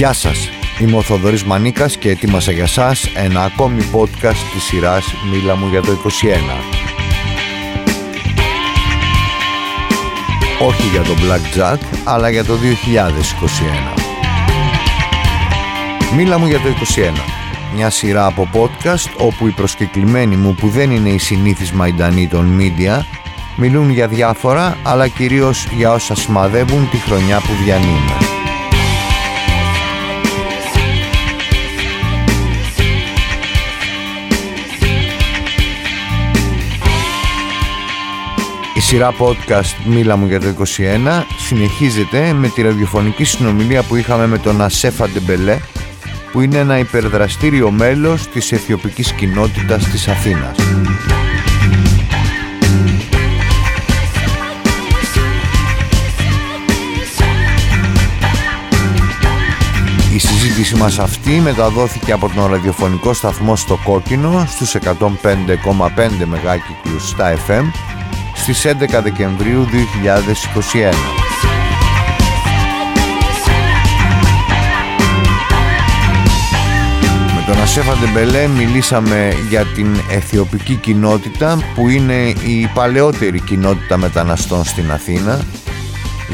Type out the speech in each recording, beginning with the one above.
Γεια σας, είμαι ο Θοδωρής Μανίκας και ετοίμασα για σας ένα ακόμη podcast της σειράς «Μίλα μου για το 21». Όχι για το Black Jack, αλλά για το 2021. Μίλα μου για το 21. Μια σειρά από podcast όπου οι προσκεκλημένοι μου που δεν είναι οι συνήθεις μαϊντανοί των media μιλούν για διάφορα αλλά κυρίως για όσα σημαδεύουν τη χρονιά που διανύουμε. Σειρά podcast «Μίλα μου για το 21» συνεχίζεται με τη ραδιοφωνική συνομιλία που είχαμε με τον Ασέφα Ντεμπελέ που είναι ένα υπερδραστήριο μέλος της αιθιοπικής κοινότητας της Αθήνας. Η συζήτηση μας αυτή μεταδόθηκε από τον ραδιοφωνικό σταθμό στο Κόκκινο στους 105,5 μεγάκυκλους στα FM στις 11 Δεκεμβρίου 2021. τον Ασέφα Ντεμπελέ μιλήσαμε για την αιθιοπική κοινότητα που είναι η παλαιότερη κοινότητα μεταναστών στην Αθήνα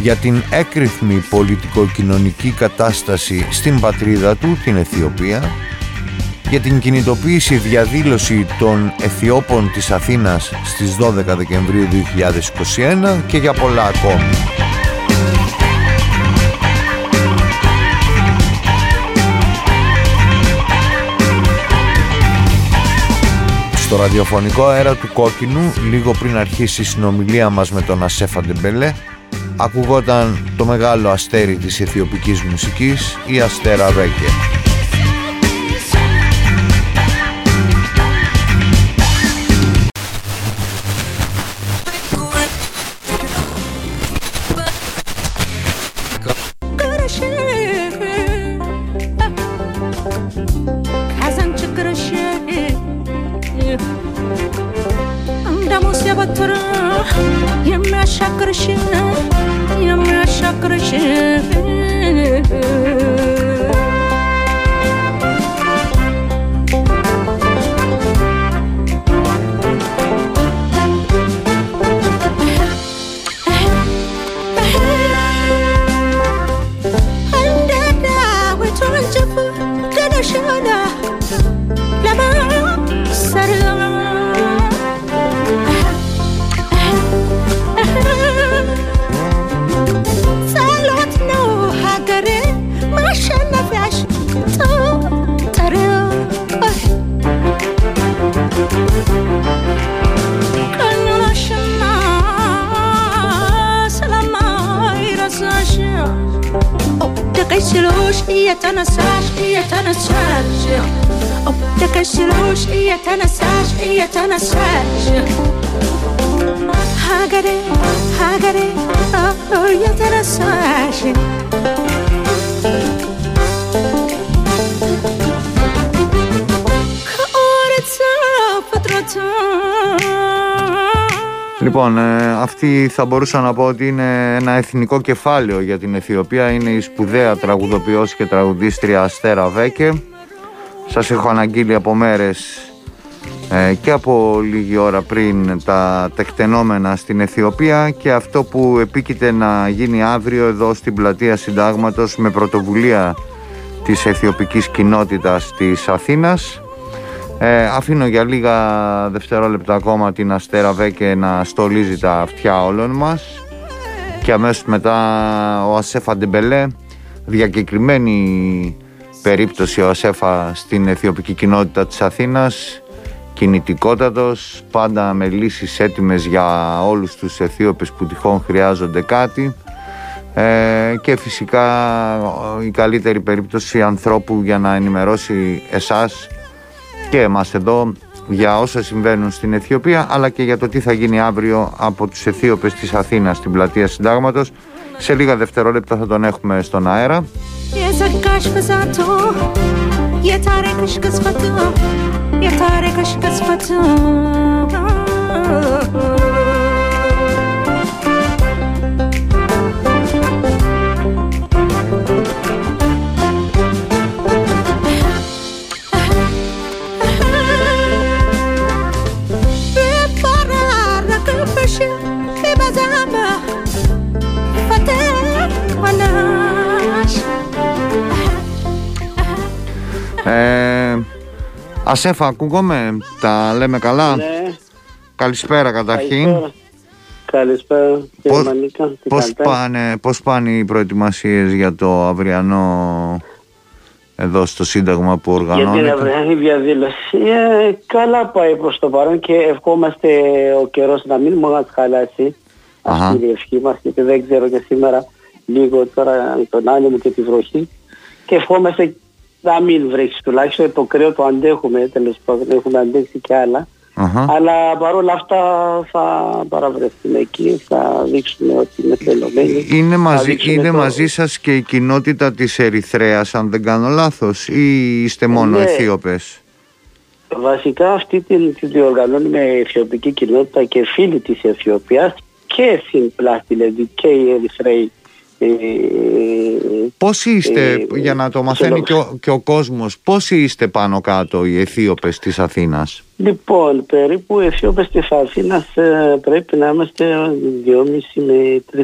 για την έκρηθμη πολιτικο-κοινωνική κατάσταση στην πατρίδα του, την Αιθιοπία για την κινητοποίηση διαδήλωση των Αιθιώπων της Αθήνας στις 12 Δεκεμβρίου 2021 και για πολλά ακόμη. στο ραδιοφωνικό αέρα του Κόκκινου λίγο πριν αρχίσει η συνομιλία μας με τον Ασέφα Ντεμπελέ ακουγόταν το μεγάλο αστέρι της αιθιοπικής μουσικής η Αστέρα يكشلوش هي تنساش هي تنساش أو تكشلوش هي تنساش هي تنساش هاجري هاجري أو يتنساش Λοιπόν, ε, αυτή θα μπορούσα να πω ότι είναι ένα εθνικό κεφάλαιο για την Αιθιοπία. Είναι η σπουδαία τραγουδοποιός και τραγουδίστρια Αστέρα Βέκε. Σας έχω αναγγείλει από μέρες ε, και από λίγη ώρα πριν τα τεκτενόμενα στην Αιθιοπία και αυτό που επίκειται να γίνει αύριο εδώ στην πλατεία Συντάγματος με πρωτοβουλία της αιθιοπικής κοινότητας της Αθήνας ε, αφήνω για λίγα δευτερόλεπτα ακόμα την Αστέρα Βέκε να στολίζει τα αυτιά όλων μας. Και αμέσως μετά ο Ασέφα Ντεμπελέ διακεκριμένη περίπτωση ο Ασέφα στην αιθιοπική κοινότητα της Αθήνας κινητικότατος, πάντα με λύσεις έτοιμες για όλους τους Αιθίωπες που τυχόν χρειάζονται κάτι. Ε, και φυσικά η καλύτερη περίπτωση ανθρώπου για να ενημερώσει εσάς και εμάς εδώ για όσα συμβαίνουν στην Αιθιοπία αλλά και για το τι θα γίνει αύριο από τους Αιθίωπες της Αθήνας στην πλατεία Συντάγματος. Σε λίγα δευτερόλεπτα θα τον έχουμε στον αέρα Ε, Ασέφα, ακούγομαι, τα λέμε καλά; Ναι, Καλησπέρα καταρχήν. καλησπέρα. Καλησπέρα, κύριε Πώς- Μανίκα. Τι Πώς κάνετε; πάνε, πώς πάνε οι προετοιμασίες για το αυριανό εδώ στο Σύνταγμα που Για την οργανώνεται; αυριανή διαδήλωση. Ε, καλά πάει προς το παρόν και ευχόμαστε ο καιρός να μην μας χαλάσει. Αχα. Αυτή είναι η ευχή μας γιατί δεν ξέρω και σήμερα λίγο τώρα τον άνεμο και τη βροχή. Και ευχόμαστε να μην βρέξει τουλάχιστον το κρέο το αντέχουμε τέλος πάντων έχουμε αντέξει και άλλα. Αχα. Αλλά παρόλα αυτά θα παραβρεθούμε εκεί, θα δείξουμε ότι είναι θελωμένοι. Είναι Θα μαζί, δείξουμε είναι το- μαζί σας και η κοινότητα της Ερυθρέας αν δεν κάνω λάθος ή είστε μόνο Ναι. Αιθίωπες; Βασικά αυτή την, τη διοργανώνουμε η Αιθιοπική κοινότητα και φίλοι της Αιθιοπίας και συμπλά δηλαδή και οι Ερυθρέοι. Ε, Πόσοι είστε, Ε, για να το μαθαίνει και ο, και ο κόσμος, πόσοι είστε πάνω κάτω οι Αιθίωπες της Αθήνας; λοιπόν, περίπου οι Αιθιόπες της Αθήνας ε, πρέπει να είμαστε 2.500 με 3.000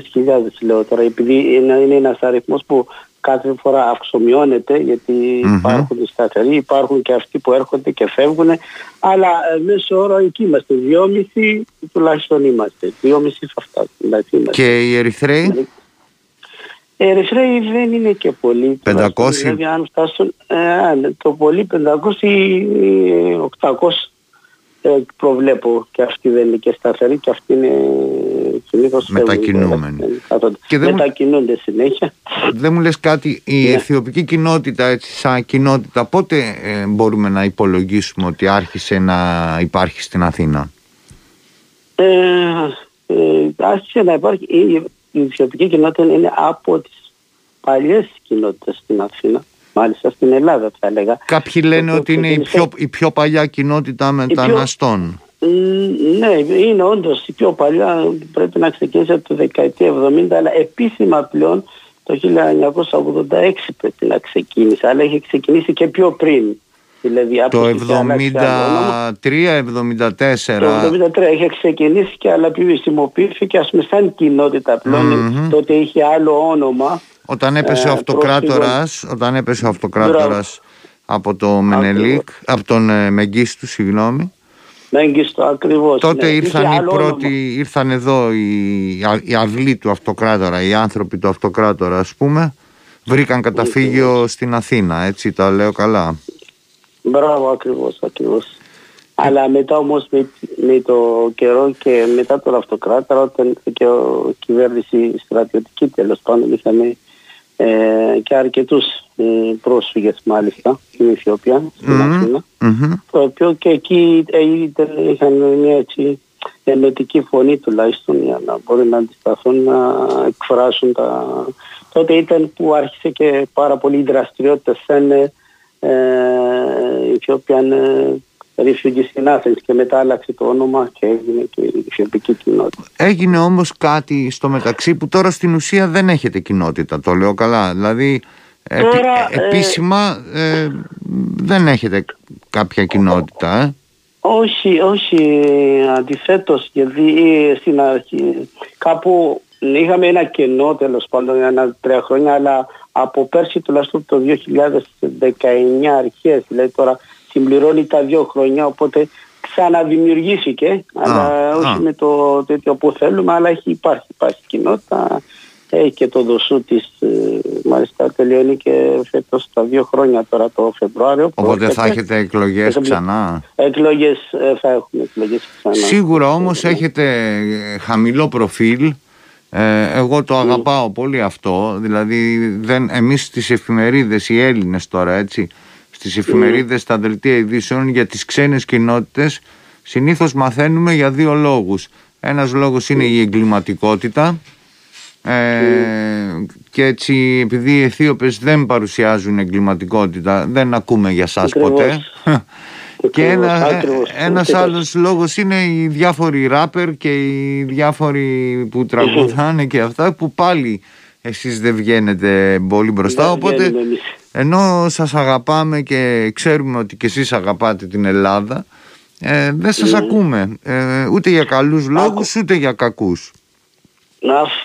λέω τώρα επειδή είναι, είναι ένας αριθμός που κάθε φορά αυξομειώνεται γιατί Μμμ. υπάρχουν οι σταθεροί, υπάρχουν και αυτοί που έρχονται και φεύγουν αλλά ε, μέσω όρο εκεί είμαστε 2.500 τουλάχιστον είμαστε 2.500 θα φτάσουμε δηλαδή είμαστε. Και οι Ερυθρέοι, Οι Ερυθρέοι δεν είναι και πολλοί. 500. τουλάχιστον, Δηλαδή αν φτάσουν ε, ναι, το πολύ 500 ή 800 ε, προβλέπω και αυτοί δεν είναι και σταθεροί και αυτοί είναι συνήθως φεύγουν, Μετακινούμενοι. δεν κάθονται. Και δεν μου- Μετακινούνται συνέχεια. δεν μου λες κάτι, η Ναι. αιθιοπική κοινότητα έτσι σαν κοινότητα πότε ε, μπορούμε να υπολογίσουμε ότι άρχισε να υπάρχει στην Αθήνα; Ε, ε, άρχισε να υπάρχει η, η Αιθιοπική κοινότητα είναι από τις παλιές κοινότητες στην Αθήνα. Μάλιστα στην Ελλάδα θα έλεγα. Κάποιοι λένε Το- ότι το είναι η ξεκίνησε- πιο, η πιο παλιά κοινότητα μεταναστών. Μ, Ναι, είναι όντως η πιο παλιά, πρέπει να ξεκίνησε από το δεκαετία 70, αλλά επίσημα πλέον το 1986 πρέπει να ξεκίνησε, αλλά έχει ξεκινήσει και πιο πριν. Δηλαδή, Το άπαξ και άλλαξε άλλο όνομα. 73-74 Το 1973 είχε ξεκινήσει και αλλά χρησιμοποιήθηκε ας πούμε σαν κοινότητα πλέον. Μμμ. Τότε είχε άλλο όνομα. Όταν έπεσε Ε, ο αυτοκράτορας, όταν έπεσε ο αυτοκράτορας από το Μενελίκ, από τον ε, Μεγκίστου, συγγνώμη, Μέγιστο ακριβώς. τότε ναι. ήρθαν Είχε οι άλλο πρώτοι, όνομα. ήρθαν εδώ οι, α- οι αυλοί του αυτοκράτορα, οι άνθρωποι του αυτοκράτορα ας πούμε, βρήκαν καταφύγιο στην Αθήνα, έτσι τα λέω καλά. Μπράβο, ακριβώς, ακριβώς. Αλλά μετά όμως με, με το καιρό και μετά τον αυτοκράτορα όταν ήρθε και ο κυβέρνηση στρατιωτική τέλος πάντων είχαμε ε, και αρκετούς ε, πρόσφυγες μάλιστα στην Αιθιοπία, στην Μμμ, Αθήνα. μμμ. Το οποίο και εκεί ε, ήταν- είχαν μια έτσι ενωτική φωνή τουλάχιστον για να μπορεί να αντισταθούν να εκφράσουν τα... Τότε ήταν που άρχισε και πάρα πολύ η δραστηριότητα σαν ε, ε, Ethiopian ε, Refugees in Athens και μετά άλλαξε το όνομα και έγινε και η Αιθιοπική κοινότητα. Έγινε όμως κάτι στο μεταξύ που τώρα στην ουσία δεν έχετε κοινότητα, το λέω καλά. Δηλαδή επι- Τώρα, ε, επίσημα ε, δεν έχετε κάποια κοινότητα. Ε; Όχι, όχι, αντιθέτως, γιατί ε, στην αρχή κάπου είχαμε ένα κενό τέλος πάντων για ένα τρία χρόνια, αλλά από πέρσι τουλάχιστον το 2019 αρχές, δηλαδή τώρα συμπληρώνει τα δύο χρόνια, οπότε ξαναδημιουργήθηκε, αλλά όχι α. με το τέτοιο που θέλουμε, αλλά έχει, υπάρχει, υπάρχει κοινότητα. Έχει και το δοσού της, ε, μάλιστα τελειώνει και φέτος τα δύο χρόνια τώρα το Φεβρουάριο. Οπότε θα πρόκειται. έχετε εκλογές Έχουμε- ξανά. Εκλογές ε, θα έχουμε εκλογές ξανά. Σίγουρα όμως έχετε ε, χαμηλό προφίλ. Ε, εγώ το αγαπάω πολύ αυτό. Δηλαδή δεν, εμείς στις εφημερίδες, οι Έλληνες τώρα έτσι, στις εφημερίδες, στα δελτία ειδήσεων για τις ξένες κοινότητες συνήθως μαθαίνουμε για δύο λόγους. Ένας λόγος είναι η εγκληματικότητα ε, και έτσι επειδή οι Αιθίωπες δεν παρουσιάζουν εγκληματικότητα δεν ακούμε για σας Ακριβώς. ποτέ και Ακριβώς, ένα, ε, ακριβώς. ένας Ακριβώς. άλλος λόγος είναι οι διάφοροι ράπερ και οι διάφοροι που τραγουδάνε και αυτά που πάλι εσείς δεν βγαίνετε πολύ μπροστά Δεν οπότε βγαίνουμε εμείς. ενώ σας αγαπάμε και ξέρουμε ότι και εσείς αγαπάτε την Ελλάδα ε, δεν σας ακούμε ε, ούτε για καλούς λόγους ούτε για κακούς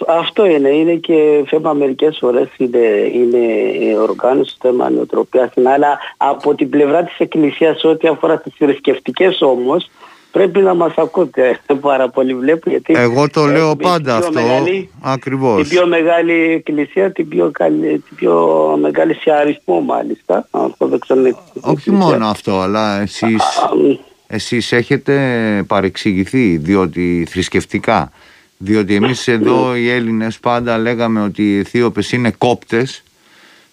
αυτό είναι. Είναι και θέμα μερικές φορές είναι, είναι οργάνωση, θέμα νοοτροπίας. Αλλά από την πλευρά της Εκκλησίας ό,τι αφορά τις θρησκευτικές όμως πρέπει να μας ακούτε πάρα πολύ βλέπω γιατί Εγώ το λέω πάντα αυτό μεγάλη, ακριβώς την πιο μεγάλη εκκλησία την πιο, καλή, την πιο μεγάλη σε αριθμό μάλιστα αυτό δεν ξέρω όχι μόνο αυτό αλλά εσείς, εσείς έχετε παρεξηγηθεί διότι θρησκευτικά διότι εμείς εδώ οι Έλληνες πάντα λέγαμε ότι οι Αιθίωπες είναι κόπτες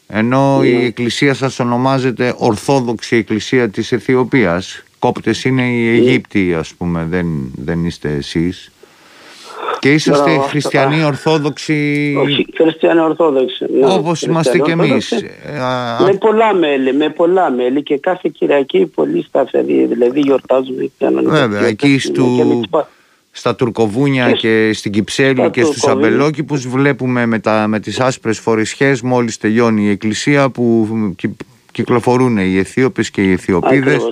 ενώ η ναι. εκκλησία σας ονομάζεται Ορθόδοξη Εκκλησία της Αιθιοπίας κόπτες είναι οι Αιγύπτιοι ας πούμε, δεν, δεν είστε εσείς. Και είσαστε χριστιανοί ορθόδοξοι; Όχι, χριστιανοί ορθόδοξοι. Ναι, όπως είμαστε και εμείς. Ε, με πολλά μέλη, με πολλά μέλη και κάθε Κυριακή πολύ σταθερή. Δηλαδή γιορτάζουμε Βέβαια, εκεί στου, στα Τουρκοβούνια και, και στην Κυψέλη και στους Αμπελόκηπους βλέπουμε με, τα, με τις άσπρες φορεσιές μόλις τελειώνει η εκκλησία που κυκλοφορούν οι Αιθίωπες και οι Αιθιοπίδες.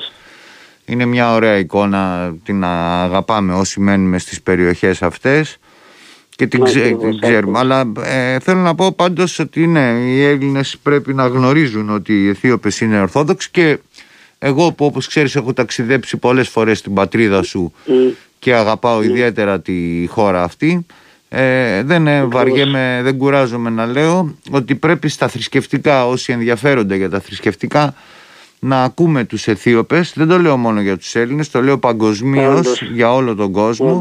Είναι μια ωραία εικόνα, την αγαπάμε όσοι μένουμε στις περιοχές αυτές. Και την, ξέρουμε. Αλλά ε, θέλω να πω πάντως ότι ναι, οι Έλληνες πρέπει να γνωρίζουν ότι οι Αιθίωπες είναι Ορθόδοξοι και εγώ που όπως ξέρεις έχω ταξιδέψει πολλές φορές στην πατρίδα σου και αγαπάω ιδιαίτερα τη χώρα αυτή ε, δεν ε, βαριέμαι, δεν κουράζομαι να λέω ότι πρέπει στα θρησκευτικά όσοι ενδιαφέρονται για τα θρησκευτικά να ακούμε τους Αιθίωπες, δεν το λέω μόνο για τους Έλληνες, το λέω παγκοσμίως για όλο τον κόσμο.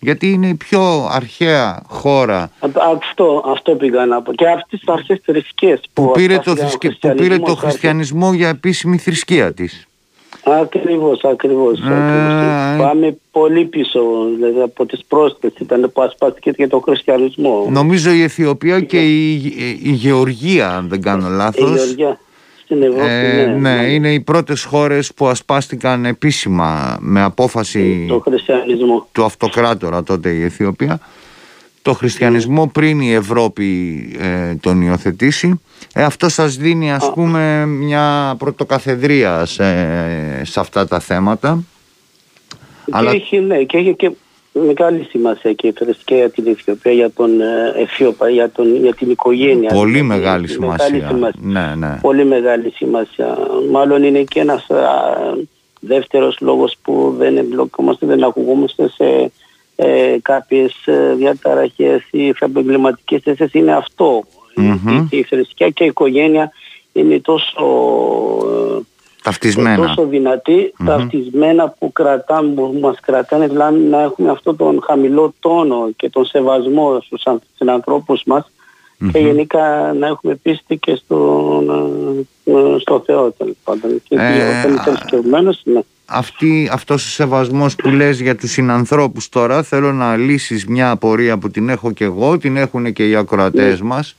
Γιατί είναι η πιο αρχαία χώρα. Αυτό, αυτό πήγα να πω. Και αυτές τις αρχές θρησκείες που, που, πήρε το, που πήρε το χριστιανισμό για επίσημη θρησκεία της. Ακριβώς, ακριβώς. Ε, Πάμε πολύ πίσω, δηλαδή από τις πρόσθετες ήταν που ασπάστηκε και το χριστιανισμό. Νομίζω η Αιθιοπία και η, η, Γεωργία, αν δεν κάνω λάθος. Η Γεωργία στην Ευρώπη. Ε, ναι, ναι, είναι οι πρώτες χώρες που ασπάστηκαν επίσημα με απόφαση το χριστιανισμό. του αυτοκράτορα τότε η Αιθιοπία το χριστιανισμό πριν η Ευρώπη ε, τον υιοθετήσει. Ε, αυτό σας δίνει ας πούμε μια πρωτοκαθεδρία σε, σε αυτά τα θέματα. Και Αλλά... έχει, ναι, και έχει και μεγάλη σημασία και η για την Αιθιοπία, για τον ε, Αιθιοπα, για, τον, για την οικογένεια. Πολύ μεγάλη σημασία. Ναι, ναι. Πολύ μεγάλη σημασία. Μάλλον είναι και ένας α, δεύτερος λόγος που δεν εμπλοκόμαστε, δεν ακουγόμαστε σε ε, κάποιες ε, διαταραχές ή επαγγελματικές θέσεις. Είναι αυτό. Mm-hmm. Η θρησκεία και η οικογένεια είναι τόσο Ταυτισμένα. τόσο δυνατή, ταυτισμένα που, κρατάμε, που μας κρατάνε δηλαδή να έχουμε αυτόν τον χαμηλό τόνο και τον σεβασμό στους ανθρώπους μας και γενικά να έχουμε πίστη και στον, ε, στο Θεό τέλος πάντων. Και ε, όταν ναι. Αυτή, αυτός ο σεβασμός που λες για τους συνανθρώπους τώρα θέλω να λύσεις μια απορία που την έχω και εγώ, την έχουν και οι ακροατές ναι. μας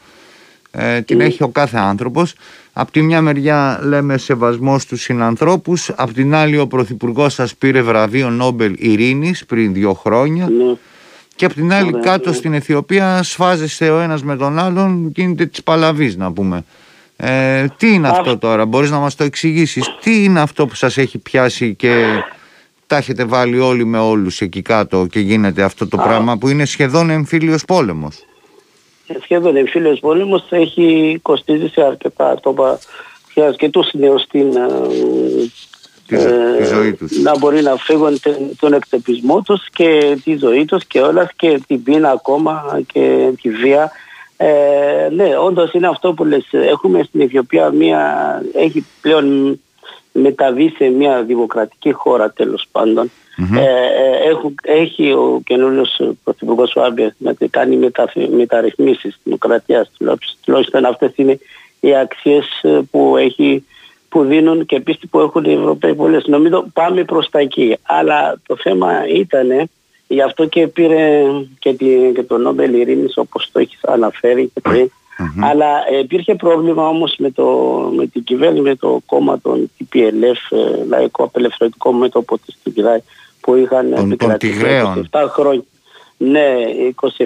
ε, την ναι. έχει ο κάθε άνθρωπος Απ' τη μια μεριά λέμε σεβασμός στους συνανθρώπους, απ' την άλλη ο Πρωθυπουργός σας πήρε βραβείο Νόμπελ Ειρήνης πριν δύο χρόνια ναι. και απ' την άλλη κάτω ναι. στην Αιθιοπία σφάζεστε ο ένας με τον άλλον, γίνεται της παλαβής να πούμε. Ε, τι είναι αυτό τώρα, μπορείς να μας το εξηγήσεις, τι είναι αυτό που σας έχει πιάσει και τα έχετε βάλει όλοι με όλους εκεί κάτω και γίνεται αυτό το πράγμα που είναι σχεδόν εμφύλιος πόλεμος; Σχεδόν εμφύλιος πόλεμος έχει κοστίζει σε αρκετά άτομα και αρκετούς νέους στην ε, ζωή τους. να μπορεί να φύγουν τον εκτεπισμό τους και τη ζωή τους και όλας και την πείνα ακόμα και τη βία. Ε, ναι, όντως είναι αυτό που λες. Έχουμε στην Αιθιοπία μια, έχει πλέον μεταβεί σε μια δημοκρατική χώρα τέλος πάντων. Mm-hmm. Ε, έχουν, έχει ο καινούριο πρωθυπουργός ο Άμπια να κάνει μετα, μεταρρυθμίσεις δημοκρατία. Τουλάχιστον αυτές είναι οι αξίες ε, που, έχει, που δίνουν και πίστη που έχουν οι Ευρωπαίοι πολίτες. Νομίζω πάμε προς τα εκεί. Αλλά το θέμα ήταν, γι' αυτό και πήρε και, τη, και το Νόμπελ Ειρήνης όπως το έχεις αναφέρει και πριν. Mm-hmm. Αλλά υπήρχε πρόβλημα όμως με, το, με την κυβέρνηση, με το κόμμα των TPLF, ε, Λαϊκό Απελευθερωτικό Μέτωπο της Τιγκράη, που είχαν επικρατήσει 27 χρόνια. Ναι,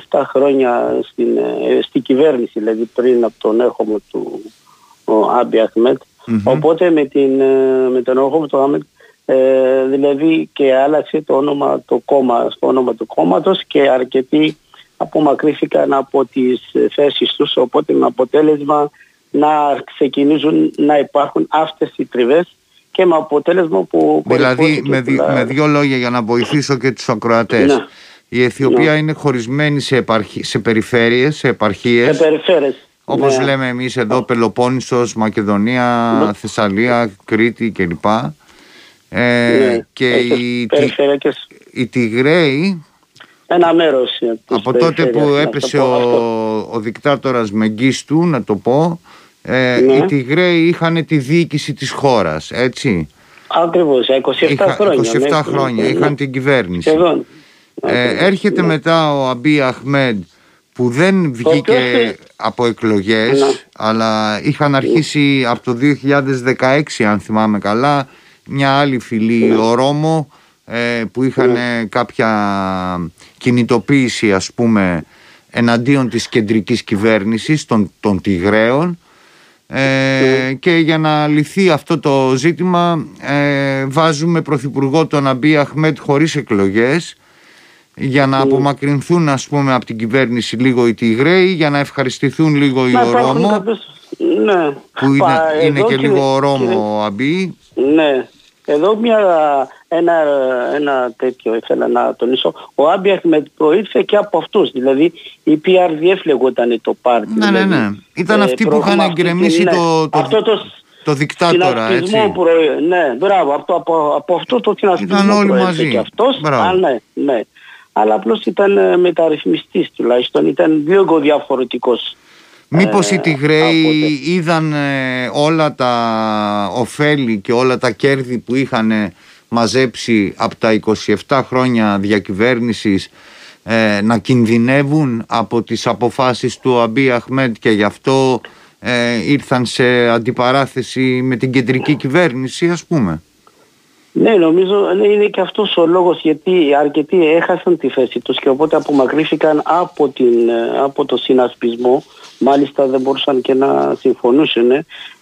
27 χρόνια στην, ε, στην κυβέρνηση, δηλαδή πριν από τον έρχομο του Άμπι Αχμέτ. Mm-hmm. Οπότε με, την, ε, με τον έρχομο του Άμπι ε, δηλαδή και άλλαξε το όνομα, το κόμμα, στο όνομα του κόμματος και αρκετοί απομακρύθηκαν από τις θέσεις τους οπότε με αποτέλεσμα να ξεκινήσουν να υπάρχουν αυτές οι τριβές και με αποτέλεσμα που... Δηλαδή με, δι, με δύο λόγια για να βοηθήσω και τους ακροατές. Ναι. Η Αιθιοπία ναι. είναι χωρισμένη σε, επαρχ... σε περιφέρειες, σε επαρχίες. Σε περιφέρειες. Όπως ναι. λέμε εμείς εδώ Πελοπόννησος, Μακεδονία, ναι. Θεσσαλία, Κρήτη κλπ. Ε, ναι. Και οι, οι Τιγραίοι ένα μέρος από τότε που έπεσε ο, ο δικτάτορας Μεγκίστου να το πω ε, ναι. οι Τιγραίοι είχαν τη διοίκηση της χώρας έτσι. Ακριβώς, 27 Είχα, χρόνια 27 ναι, χρόνια, είχαν την κυβέρνηση. Ε, έρχεται μετά ο Αμπί Αχμέντ που δεν βγήκε από εκλογές ναι. αλλά είχαν αρχίσει από το 2016 αν θυμάμαι καλά μια άλλη φυλή, ναι. ο Ρώμο ε, που είχαν ναι. κάποια κινητοποίηση ας πούμε εναντίον της κεντρικής κυβέρνησης των, των Τιγραίων ε, και για να λυθεί αυτό το ζήτημα ε, βάζουμε πρωθυπουργό τον Αμπί Αχμέτ χωρίς εκλογές για να απομακρυνθούν ας πούμε από την κυβέρνηση λίγο οι Τιγραίοι για να ευχαριστηθούν λίγο οι Ρώμο ναι. που είναι, είναι και, λίγο Ρώμο ο Αμπί ναι εδώ μια, ένα, ένα τέτοιο ήθελα να τονίσω. Ο Άμπι με προήλθε και από αυτούς. Δηλαδή η PRDF λεγόταν το πάρτι. Ναι, ναι, ναι. Ήταν ε, αυτοί που είχαν εγκρεμίσει ναι. το, το, αυτό το, το δικτάτορα, έτσι. Προ... Ναι, μπράβο. Από, από, από αυτό το συνασπισμό ήταν όλοι μαζί. και αυτός. Α, ναι, ναι. Αλλά απλώς ήταν ε, μεταρρυθμιστής τουλάχιστον. Ήταν λίγο διαφορετικός Μήπως οι Τιγραίοι είδαν ε, όλα τα ωφέλη και όλα τα κέρδη που είχαν μαζέψει από τα 27 χρόνια διακυβέρνησης ε, να κινδυνεύουν από τις αποφάσεις του Αμπί Αχμέντ και γι' αυτό ε, ήρθαν σε αντιπαράθεση με την κεντρική κυβέρνηση ας πούμε; Ναι, νομίζω ναι, είναι και αυτός ο λόγος γιατί αρκετοί έχασαν τη θέση τους και οπότε απομακρύθηκαν από, την, από το συνασπισμό Μάλιστα δεν μπορούσαν και να συμφωνούσαν.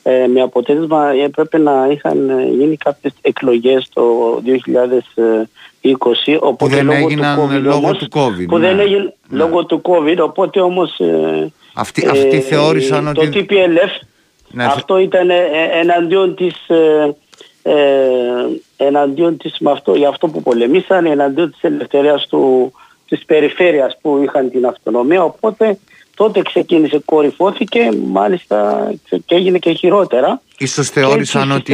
Ε, με αποτέλεσμα έπρεπε να είχαν γίνει κάποιες εκλογές το 2020 οπότε που δεν λόγω έγιναν του COVID, λόγω όμως, του COVID. Που ναι. δεν έγινε ναι. λόγω του COVID οπότε όμως ε, αυτοί, αυτοί ε, θεώρησαν το ότι... Το TPLF ναι, αυτό ήταν ε, εναντίον της ε, ε, εναντίον της με αυτό, για αυτό που πολεμήσαν εναντίον της ελευθερίας του, της περιφέρειας που είχαν την αυτονομία οπότε τότε ξεκίνησε, κορυφώθηκε, μάλιστα και έγινε και χειρότερα. Ίσως θεώρησαν ότι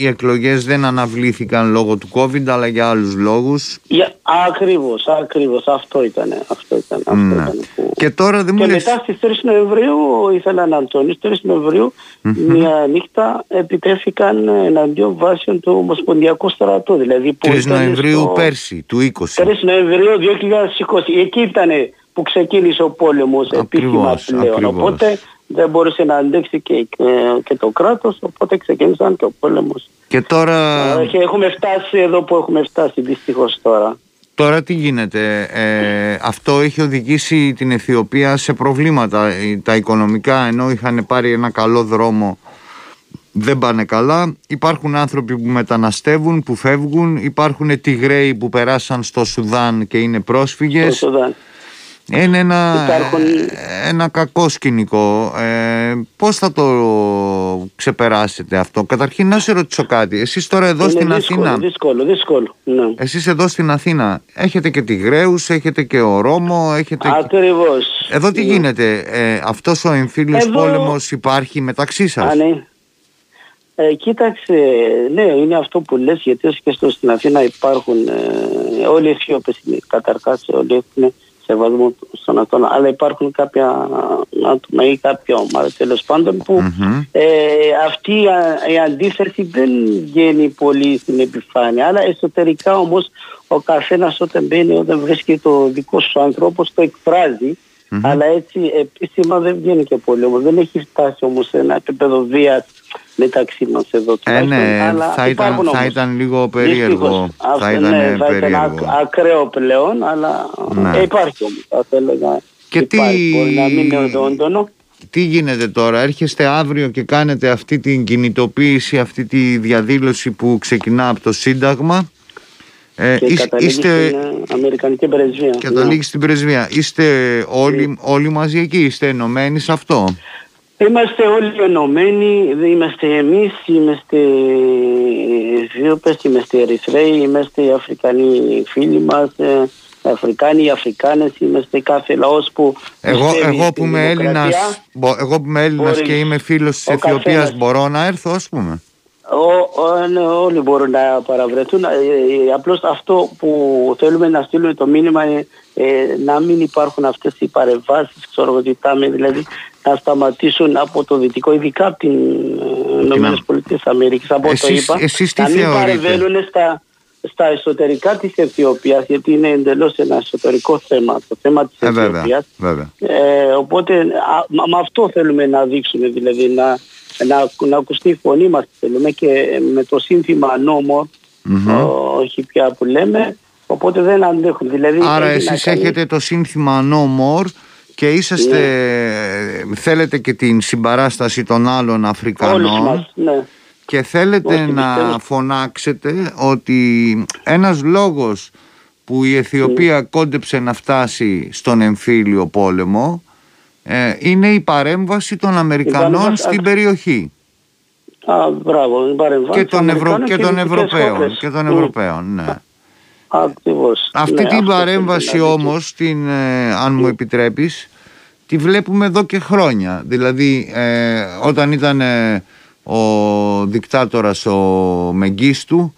οι εκλογές δεν αναβλήθηκαν λόγω του COVID αλλά για άλλους λόγους. Για, ακριβώς, ακριβώς. Αυτό ήταν. Αυτό ήταν, αυτό ναι. ήταν που... Και τώρα δεν μου Και μετά στις 3 Νοεμβρίου, ήθελα να τονίσω, 3 Νοεμβρίου μια νύχτα επιτέθηκαν εναντίον βάσεων του Ομοσπονδιακού στρατού. Δηλαδή 3 Νοεμβρίου στο... πέρσι, του 20. 3 Νοεμβρίου 2020. Εκεί ήταν που ξεκίνησε ο πόλεμος επίσημα πλέον. Οπότε δεν μπορούσε να αντέξει και, και, το κράτος, οπότε ξεκίνησαν και ο πόλεμος. Και τώρα... Και έχουμε φτάσει εδώ που έχουμε φτάσει δυστυχώς τώρα. Τώρα τι γίνεται, ε, αυτό έχει οδηγήσει την Αιθιοπία σε προβλήματα. Τα οικονομικά ενώ είχαν πάρει ένα καλό δρόμο δεν πάνε καλά. Υπάρχουν άνθρωποι που μεταναστεύουν, που φεύγουν. Υπάρχουν Τιγραίοι που περάσαν στο Σουδάν και είναι πρόσφυγες. Στο Σουδάν. Είναι ένα, ένα κακό σκηνικό. Ε, πώς θα το ξεπεράσετε αυτό; Καταρχήν να σε ρωτήσω κάτι. Εσείς τώρα εδώ Είναι στην δύσκολο, Αθήνα. Δύσκολο, δύσκολο. Ναι. Εσείς εδώ στην Αθήνα έχετε και τη Γρέους, έχετε και ο Ρώμο, έχετε... Ακριβώς. Εδώ τι ναι. γίνεται; Ε, αυτός ο εμφύλιος εδώ... πόλεμος υπάρχει μεταξύ σας; ναι. Ε, κοίταξε, ναι, είναι αυτό που λες, γιατί και στο, στην Αθήνα υπάρχουν ε, όλοι οι Αιθιώπες, καταρχάς όλοι έχουν σεβασμό στον αυτόν, αλλά υπάρχουν κάποια άτομα ή κάποια ομάδα τέλος πάντων που mm-hmm. ε, αυτή η αντίθεση δεν βγαίνει πολύ στην επιφάνεια. Αλλά εσωτερικά όμως ο καθένας όταν μπαίνει, όταν βρίσκει το δικό σου άνθρωπο, το εκφράζει. Mm-hmm. Αλλά έτσι επίσημα δεν βγαίνει και πολύ όμως. Δεν έχει φτάσει όμως σε ένα επίπεδο βίας μεταξύ μας εδώ. Ε, ναι, αλλά θα, ήταν, θα ήταν λίγο περίεργο. θα ήταν, ναι, θα ήταν ακραίο πλέον, αλλά ναι. ε, υπάρχει όμως. Θα έλεγα. Και υπάρχει, τι... Μπορεί να μην είναι οντόνο. Τι γίνεται τώρα, έρχεστε αύριο και κάνετε αυτή την κινητοποίηση, αυτή τη διαδήλωση που ξεκινά από το Σύνταγμα; Ε, και είστε... στην Αμερικανική πρεσβεία. Καταλήγει ναι. στην πρεσβεία. Είστε όλοι, όλοι μαζί εκεί, είστε ενωμένοι σε αυτό; Είμαστε όλοι ενωμένοι, είμαστε εμείς, είμαστε Αιθιώπες, είμαστε Ερυθρέοι, είμαστε Αφρικανοί φίλοι μας, ε, Αφρικάνοι, Αφρικάνες, είμαστε κάθε λαός που εγώ, εγώ που είμαι Έλληνας, εγώ που είμαι Έλληνας και είμαι φίλος της Αιθιοπίας μπορώ να έρθω ας πούμε. Ο, ναι, όλοι μπορούν να παραβρεθούν. Ε, ε, απλώς αυτό που θέλουμε να στείλουμε το μήνυμα είναι ε, να μην υπάρχουν αυτές οι παρεμβάσεις, ξέρω δηλαδή να σταματήσουν από το δυτικό, ειδικά από την ΗΠΑ, από εσείς, το είπα, εσείς να μην παρεμβαίνουν στα, στα εσωτερικά της Αιθιοπίας, γιατί είναι εντελώς ένα εσωτερικό θέμα, το θέμα της ε, Αιθιοπίας. Ε, οπότε α, με αυτό θέλουμε να δείξουμε, δηλαδή να, να, να ακουστεί η φωνή μας θέλουμε και με το σύνθημα νόμο, mm-hmm. όχι πια που λέμε, οπότε δεν αντέχουν. Δηλαδή, Άρα εσείς έχετε το σύνθημα no more και είσαστε, ναι. θέλετε και την συμπαράσταση των άλλων Αφρικανών μας, ναι. και θέλετε να φωνάξετε ότι ένας λόγος που η Αιθιοπία ναι. κόντεψε να φτάσει στον εμφύλιο πόλεμο ε, είναι η παρέμβαση των Αμερικανών στην περιοχή. Α, μπράβο, η παρέμβαση και των, Ευρω... και των Ευρωπαίων. Και των Ευρωπαίων, ναι. Ακριβώς. Αυτή ναι, την παρέμβαση όμως, την, ε, αν μου επιτρέπεις, τη βλέπουμε εδώ και χρόνια. Δηλαδή, ε, όταν ήταν ε, ο δικτάτορας ο Μεγκίστου,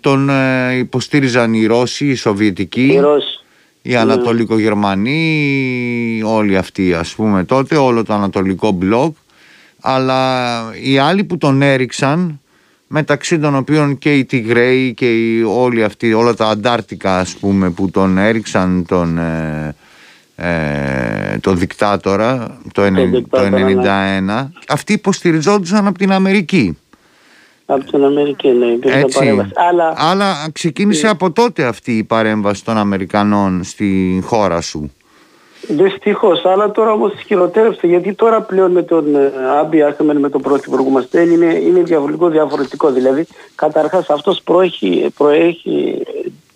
τον υποστήριζαν οι Ρώσοι, οι Σοβιετικοί. Οι Ρώσοι οι ναι. Ανατολικογερμανοί, όλοι αυτοί ας πούμε τότε, όλο το Ανατολικό μπλοκ αλλά οι άλλοι που τον έριξαν μεταξύ των οποίων και οι Τιγρέοι και οι, όλοι αυτοί, όλα τα Αντάρτικα ας πούμε που τον έριξαν τον, ε, ε, το δικτάτορα το, το 1991 ναι. αυτοί υποστηριζόντουσαν από την Αμερική από την Αμερική, ναι, υπήρχε παρέμβαση. Αλλά, Αλλά ξεκίνησε από τότε αυτή η παρέμβαση των Αμερικανών στη χώρα σου. Δυστυχώς, αλλά τώρα όμως χειροτέρευσε γιατί τώρα πλέον με τον ε, Άμπι Άχμεν, με τον πρωθυπουργό μας είναι, είναι διαφορετικό, διαφορετικό. Δηλαδή, καταρχάς αυτός προέχει, προέχει,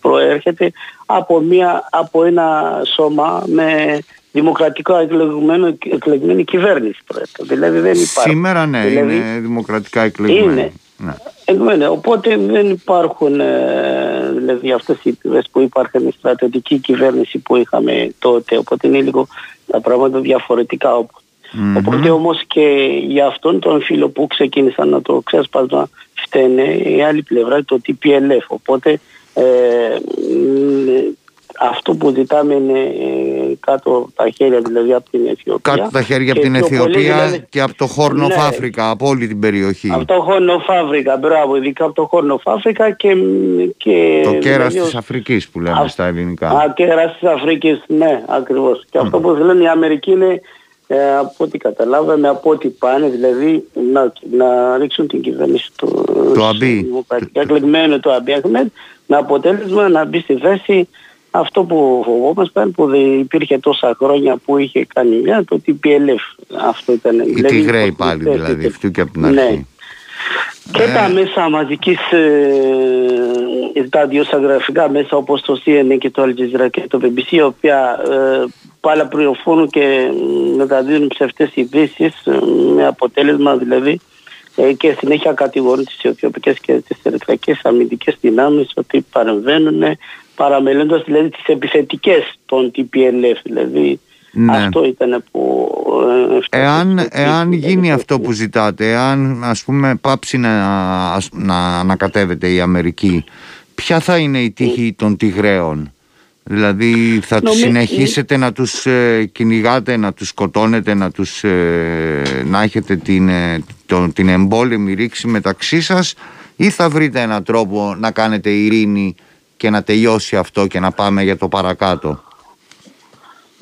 προέρχεται από, μια, από ένα σώμα με δημοκρατικά εκλεγμένο, εκλεγμένη κυβέρνηση. Δηλαδή δεν υπάρχει. Σήμερα ναι, δηλαδή, είναι δημοκρατικά εκλεγμένη. Είναι. Ναι. ναι. οπότε δεν υπάρχουν ε, δηλαδή αυτές οι πηγές που υπάρχουν η στρατιωτική κυβέρνηση που είχαμε τότε. Οπότε είναι λίγο τα πράγματα διαφορετικά. Mm-hmm. Οπότε όμως και για αυτόν τον φίλο που ξεκίνησαν να το ξέσπασμα φταίνε η άλλη πλευρά το TPLF. Οπότε ε, αυτό που ζητάμε είναι ε, κάτω τα χέρια δηλαδή από την Αιθιοπία. Κάτω τα χέρια από την Αιθιοπία δηλαδή, και από το Χόρνο ναι, Φάφρικα, από όλη την περιοχή. Από το Χόρνο Φάφρικα, μπράβο, ειδικά από το Χόρνο Φάφρικα και... και το κέρας δηλαδή, της Αφρικής που λέμε α, στα ελληνικά. Α, κέρας της Αφρικής, ναι, ακριβώς. Και αυτό που λένε η Αμερική είναι ε, από ό,τι καταλάβαμε, από ό,τι πάνε, δηλαδή να, να ρίξουν την κυβέρνηση του το Αμπί. εκλεγμένο του Αμπί με αποτέλεσμα να μπει στη θέση αυτό που φοβόμασταν που δεν υπήρχε τόσα χρόνια που είχε κάνει μια το TPLF. Αυτό ήταν. Η δηλαδή, Τιγρέη πάλι δηλαδή, αυτού και από την αρχή. Ναι. Και τα ε. μέσα μαζικής, ε, τα διοσαγραφικά μέσα όπως το CNN και το Al Jazeera και το BBC, η οποία ε, πάλι πληροφορούν και μεταδίδουν ψευτές ειδήσεις ε, με αποτέλεσμα δηλαδή ε, και συνέχεια κατηγορούν τις Αιθιοπικές και τις Ερυθρακές αμυντικές δυνάμεις ότι παρεμβαίνουν παραμελώντας δηλαδή τις επιθετικές των TPLF δηλαδή ναι. αυτό ήταν που ε, εάν, εάν γίνει αυτό που ζητάτε εάν ας πούμε πάψει να, να ανακατεύεται η Αμερική ποια θα είναι η τύχη των Τιγραίων; Δηλαδή θα Νομί... συνεχίσετε να τους ε, κυνηγάτε, να τους σκοτώνετε, να, τους, ε, να έχετε την, ε, την εμπόλεμη ρήξη μεταξύ σας ή θα βρείτε έναν τρόπο να κάνετε ειρήνη και να τελειώσει αυτό και να πάμε για το παρακάτω;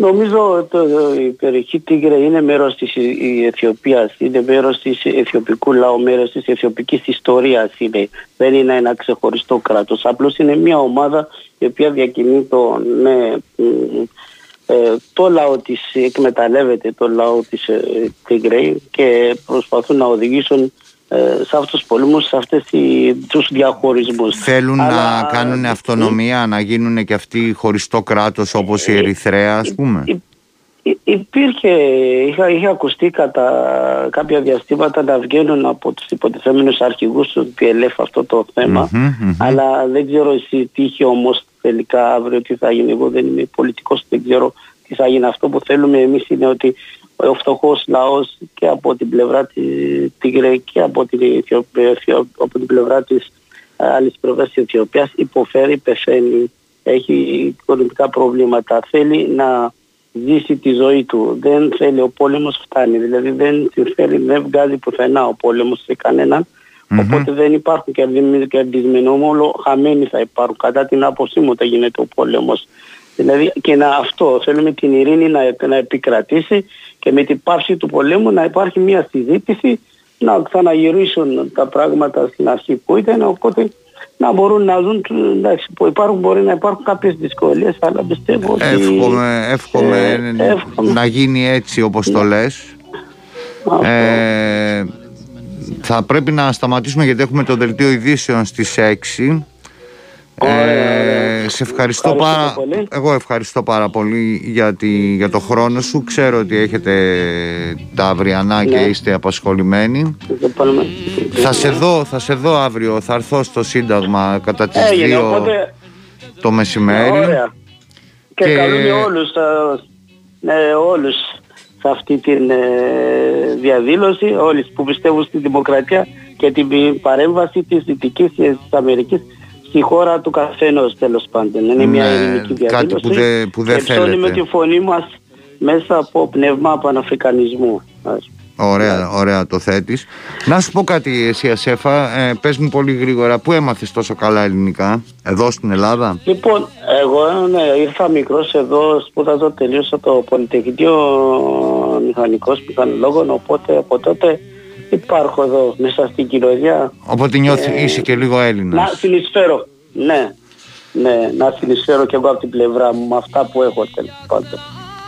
Νομίζω ότι η περιοχή Τίγρε είναι μέρος της Αιθιοπίας, είναι μέρος της αιθιοπικού λαού, μέρος της αιθιοπικής ιστορίας είναι. Δεν είναι ένα ξεχωριστό κράτος. Απλώς είναι μια ομάδα η οποία διακινεί το, ναι, ε, το λαό της, εκμεταλλεύεται το λαό της ε, Τίγρε και προσπαθούν να οδηγήσουν ε, σε αυτούς τους πολέμους, σε αυτές οι, τους διαχωρισμούς. Θέλουν να κάνουν αυτονομία, να γίνουν και αυτοί χωριστό κράτος όπως η Ερυθρέα ας πούμε. Υπήρχε, είχα, είχε ακουστεί κατά κάποια διαστήματα να βγαίνουν από τους υποτιθέμενους αρχηγούς τους PLF αυτό το θεμα αλλά δεν ξέρω εσύ τι είχε όμως τελικά αύριο τι θα γίνει. Εγώ δεν είμαι πολιτικός, δεν ξέρω τι θα γίνει. Αυτό που θέλουμε εμείς είναι ότι ο φτωχός λαός και από την πλευρά της Τίγρε και από την, από την πλευρά της άλλης πλευράς της Αιθιοπίας υποφέρει, πεθαίνει, έχει οικονομικά προβλήματα. Θέλει να ζήσει τη ζωή του. Δεν θέλει, ο πόλεμος φτάνει. Δηλαδή δεν συμφέρει, δεν βγάζει πουθενά ο πόλεμος σε κανέναν. Οπότε δεν υπάρχουν κερδισμένοι, μόνο χαμένοι θα υπάρχουν. Κατά την άποψή μου όταν γίνεται ο πόλεμος. Δηλαδή και να αυτό θέλουμε την ειρήνη να, να επικρατήσει και με την πάυση του πολέμου να υπάρχει μια συζήτηση να ξαναγυρίσουν τα πράγματα στην αρχή που ήταν οπότε να μπορούν να δουν εντάξει, που υπάρχουν, μπορεί να υπάρχουν κάποιες δυσκολίες αλλά πιστεύω ότι εύχομαι, εύχομαι, ε, να γίνει έτσι όπως το ναι. λες. Ε, θα πρέπει να σταματήσουμε γιατί έχουμε το δελτίο ειδήσεων στις 6 ε, σε ευχαριστώ, πάρα πολύ. Εγώ ευχαριστώ πάρα πολύ για, για το χρόνο σου. Ξέρω ότι έχετε τα αυριανά και ναι. είστε απασχολημένοι. Θα σε, δω, θα σε δω αύριο. Θα έρθω στο Σύνταγμα κατά τις 2 το μεσημέρι. Ωραία. Και, και... καλούμε όλους, ναι, όλους σε αυτή τη ε, διαδήλωση, όλοι που πιστεύουν στη δημοκρατία και την παρέμβαση της Δυτικής της Αμερικής στη χώρα του καθενός τέλος πάντων. Είναι μια ναι, ειρηνική διαδήλωση κάτι που, δε, που δεν θέλετε. με τη φωνή μας μέσα από πνεύμα παναφρικανισμού. Ωραία, ωραία το θέτεις. Να σου πω κάτι εσύ Ασέφα, ε, πες μου πολύ γρήγορα, πού έμαθες τόσο καλά ελληνικά, εδώ στην Ελλάδα; Λοιπόν, εγώ ναι, ήρθα μικρός εδώ, σπούδαζα, τελείωσα το Πολυτεχνείο Μηχανικός Μηχανολόγων, οπότε από τότε Υπάρχω εδώ μέσα στην κοινωνία. Οπότε νιώθει, ε, είσαι και λίγο Έλληνας. Να συνεισφέρω. Ναι. Ναι, να συνεισφέρω και εγώ από την πλευρά μου με αυτά που έχω τέλος πάντων.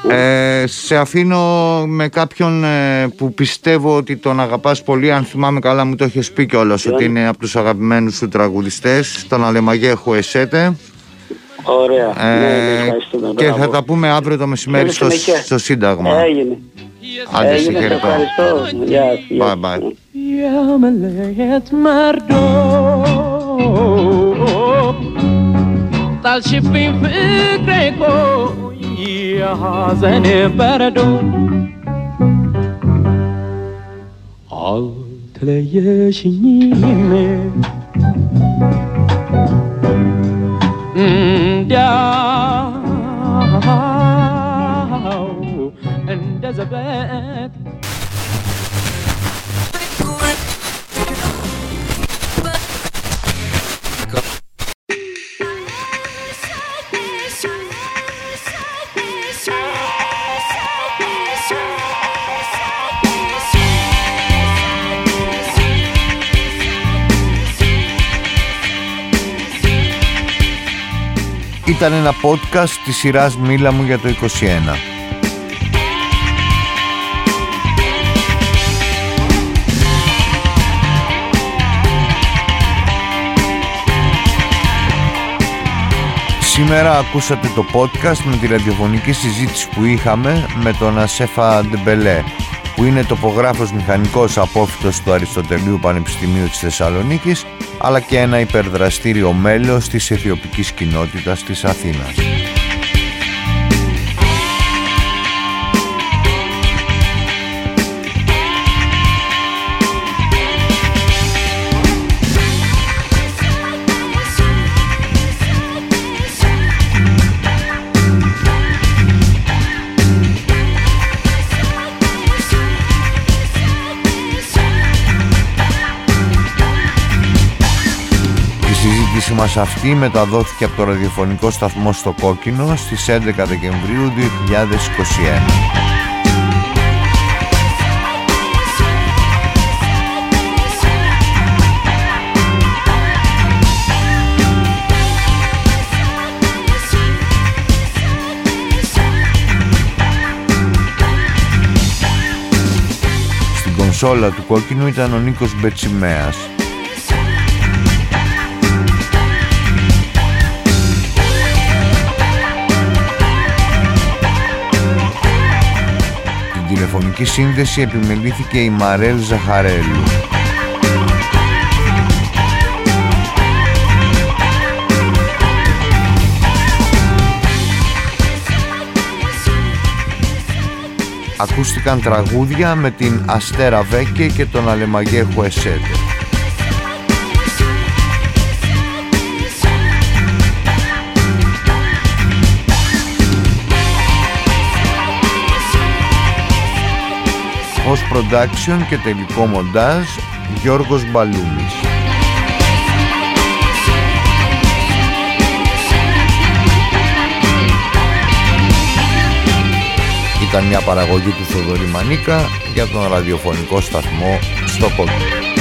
Ε, σε αφήνω με κάποιον ε, που πιστεύω ότι τον αγαπάς πολύ Αν θυμάμαι καλά μου το έχεις πει κιόλας Ότι είναι; από τους αγαπημένους σου τραγουδιστές Τον Αλεμαγέχο Εσέτε Ωραία. Ε, ναι, ναι, και θα τα πούμε αύριο το μεσημέρι στο, Σύνταγμα. Έγινε. Άντε σε Bye Ήταν ένα podcast της σειράς Μίλα μου για το 21. Σήμερα ακούσατε το podcast με τη ραδιοφωνική συζήτηση που είχαμε με τον Ασέφα Ντεμπελέ που είναι τοπογράφος μηχανικός απόφυτος του Αριστοτελείου Πανεπιστημίου της Θεσσαλονίκης αλλά και ένα υπερδραστήριο μέλος της αιθιοπικής κοινότητας της Αθήνας. Μας αυτή μεταδόθηκε από το ραδιοφωνικό σταθμό στο Κόκκινο στις 11 Δεκεμβρίου 2021. κονσόλα του κόκκινου ήταν ο Νίκος Μπετσιμέας. Τηλεφωνική σύνδεση επιμελήθηκε η Μαρέλ Ζαχαρέλου. ακούστηκαν τραγούδια με την Αστέρα Βέκε και τον Αλεμαγέχο Εσέτε. Ως production και τελικό μοντάζ Γιώργος Μπαλούμης. Ήταν μια παραγωγή του Θοδωρή Μανίκα για τον ραδιοφωνικό σταθμό στο Κόκκινο.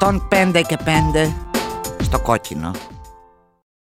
Εκατόν πέντε και πέντε στο κόκκινο.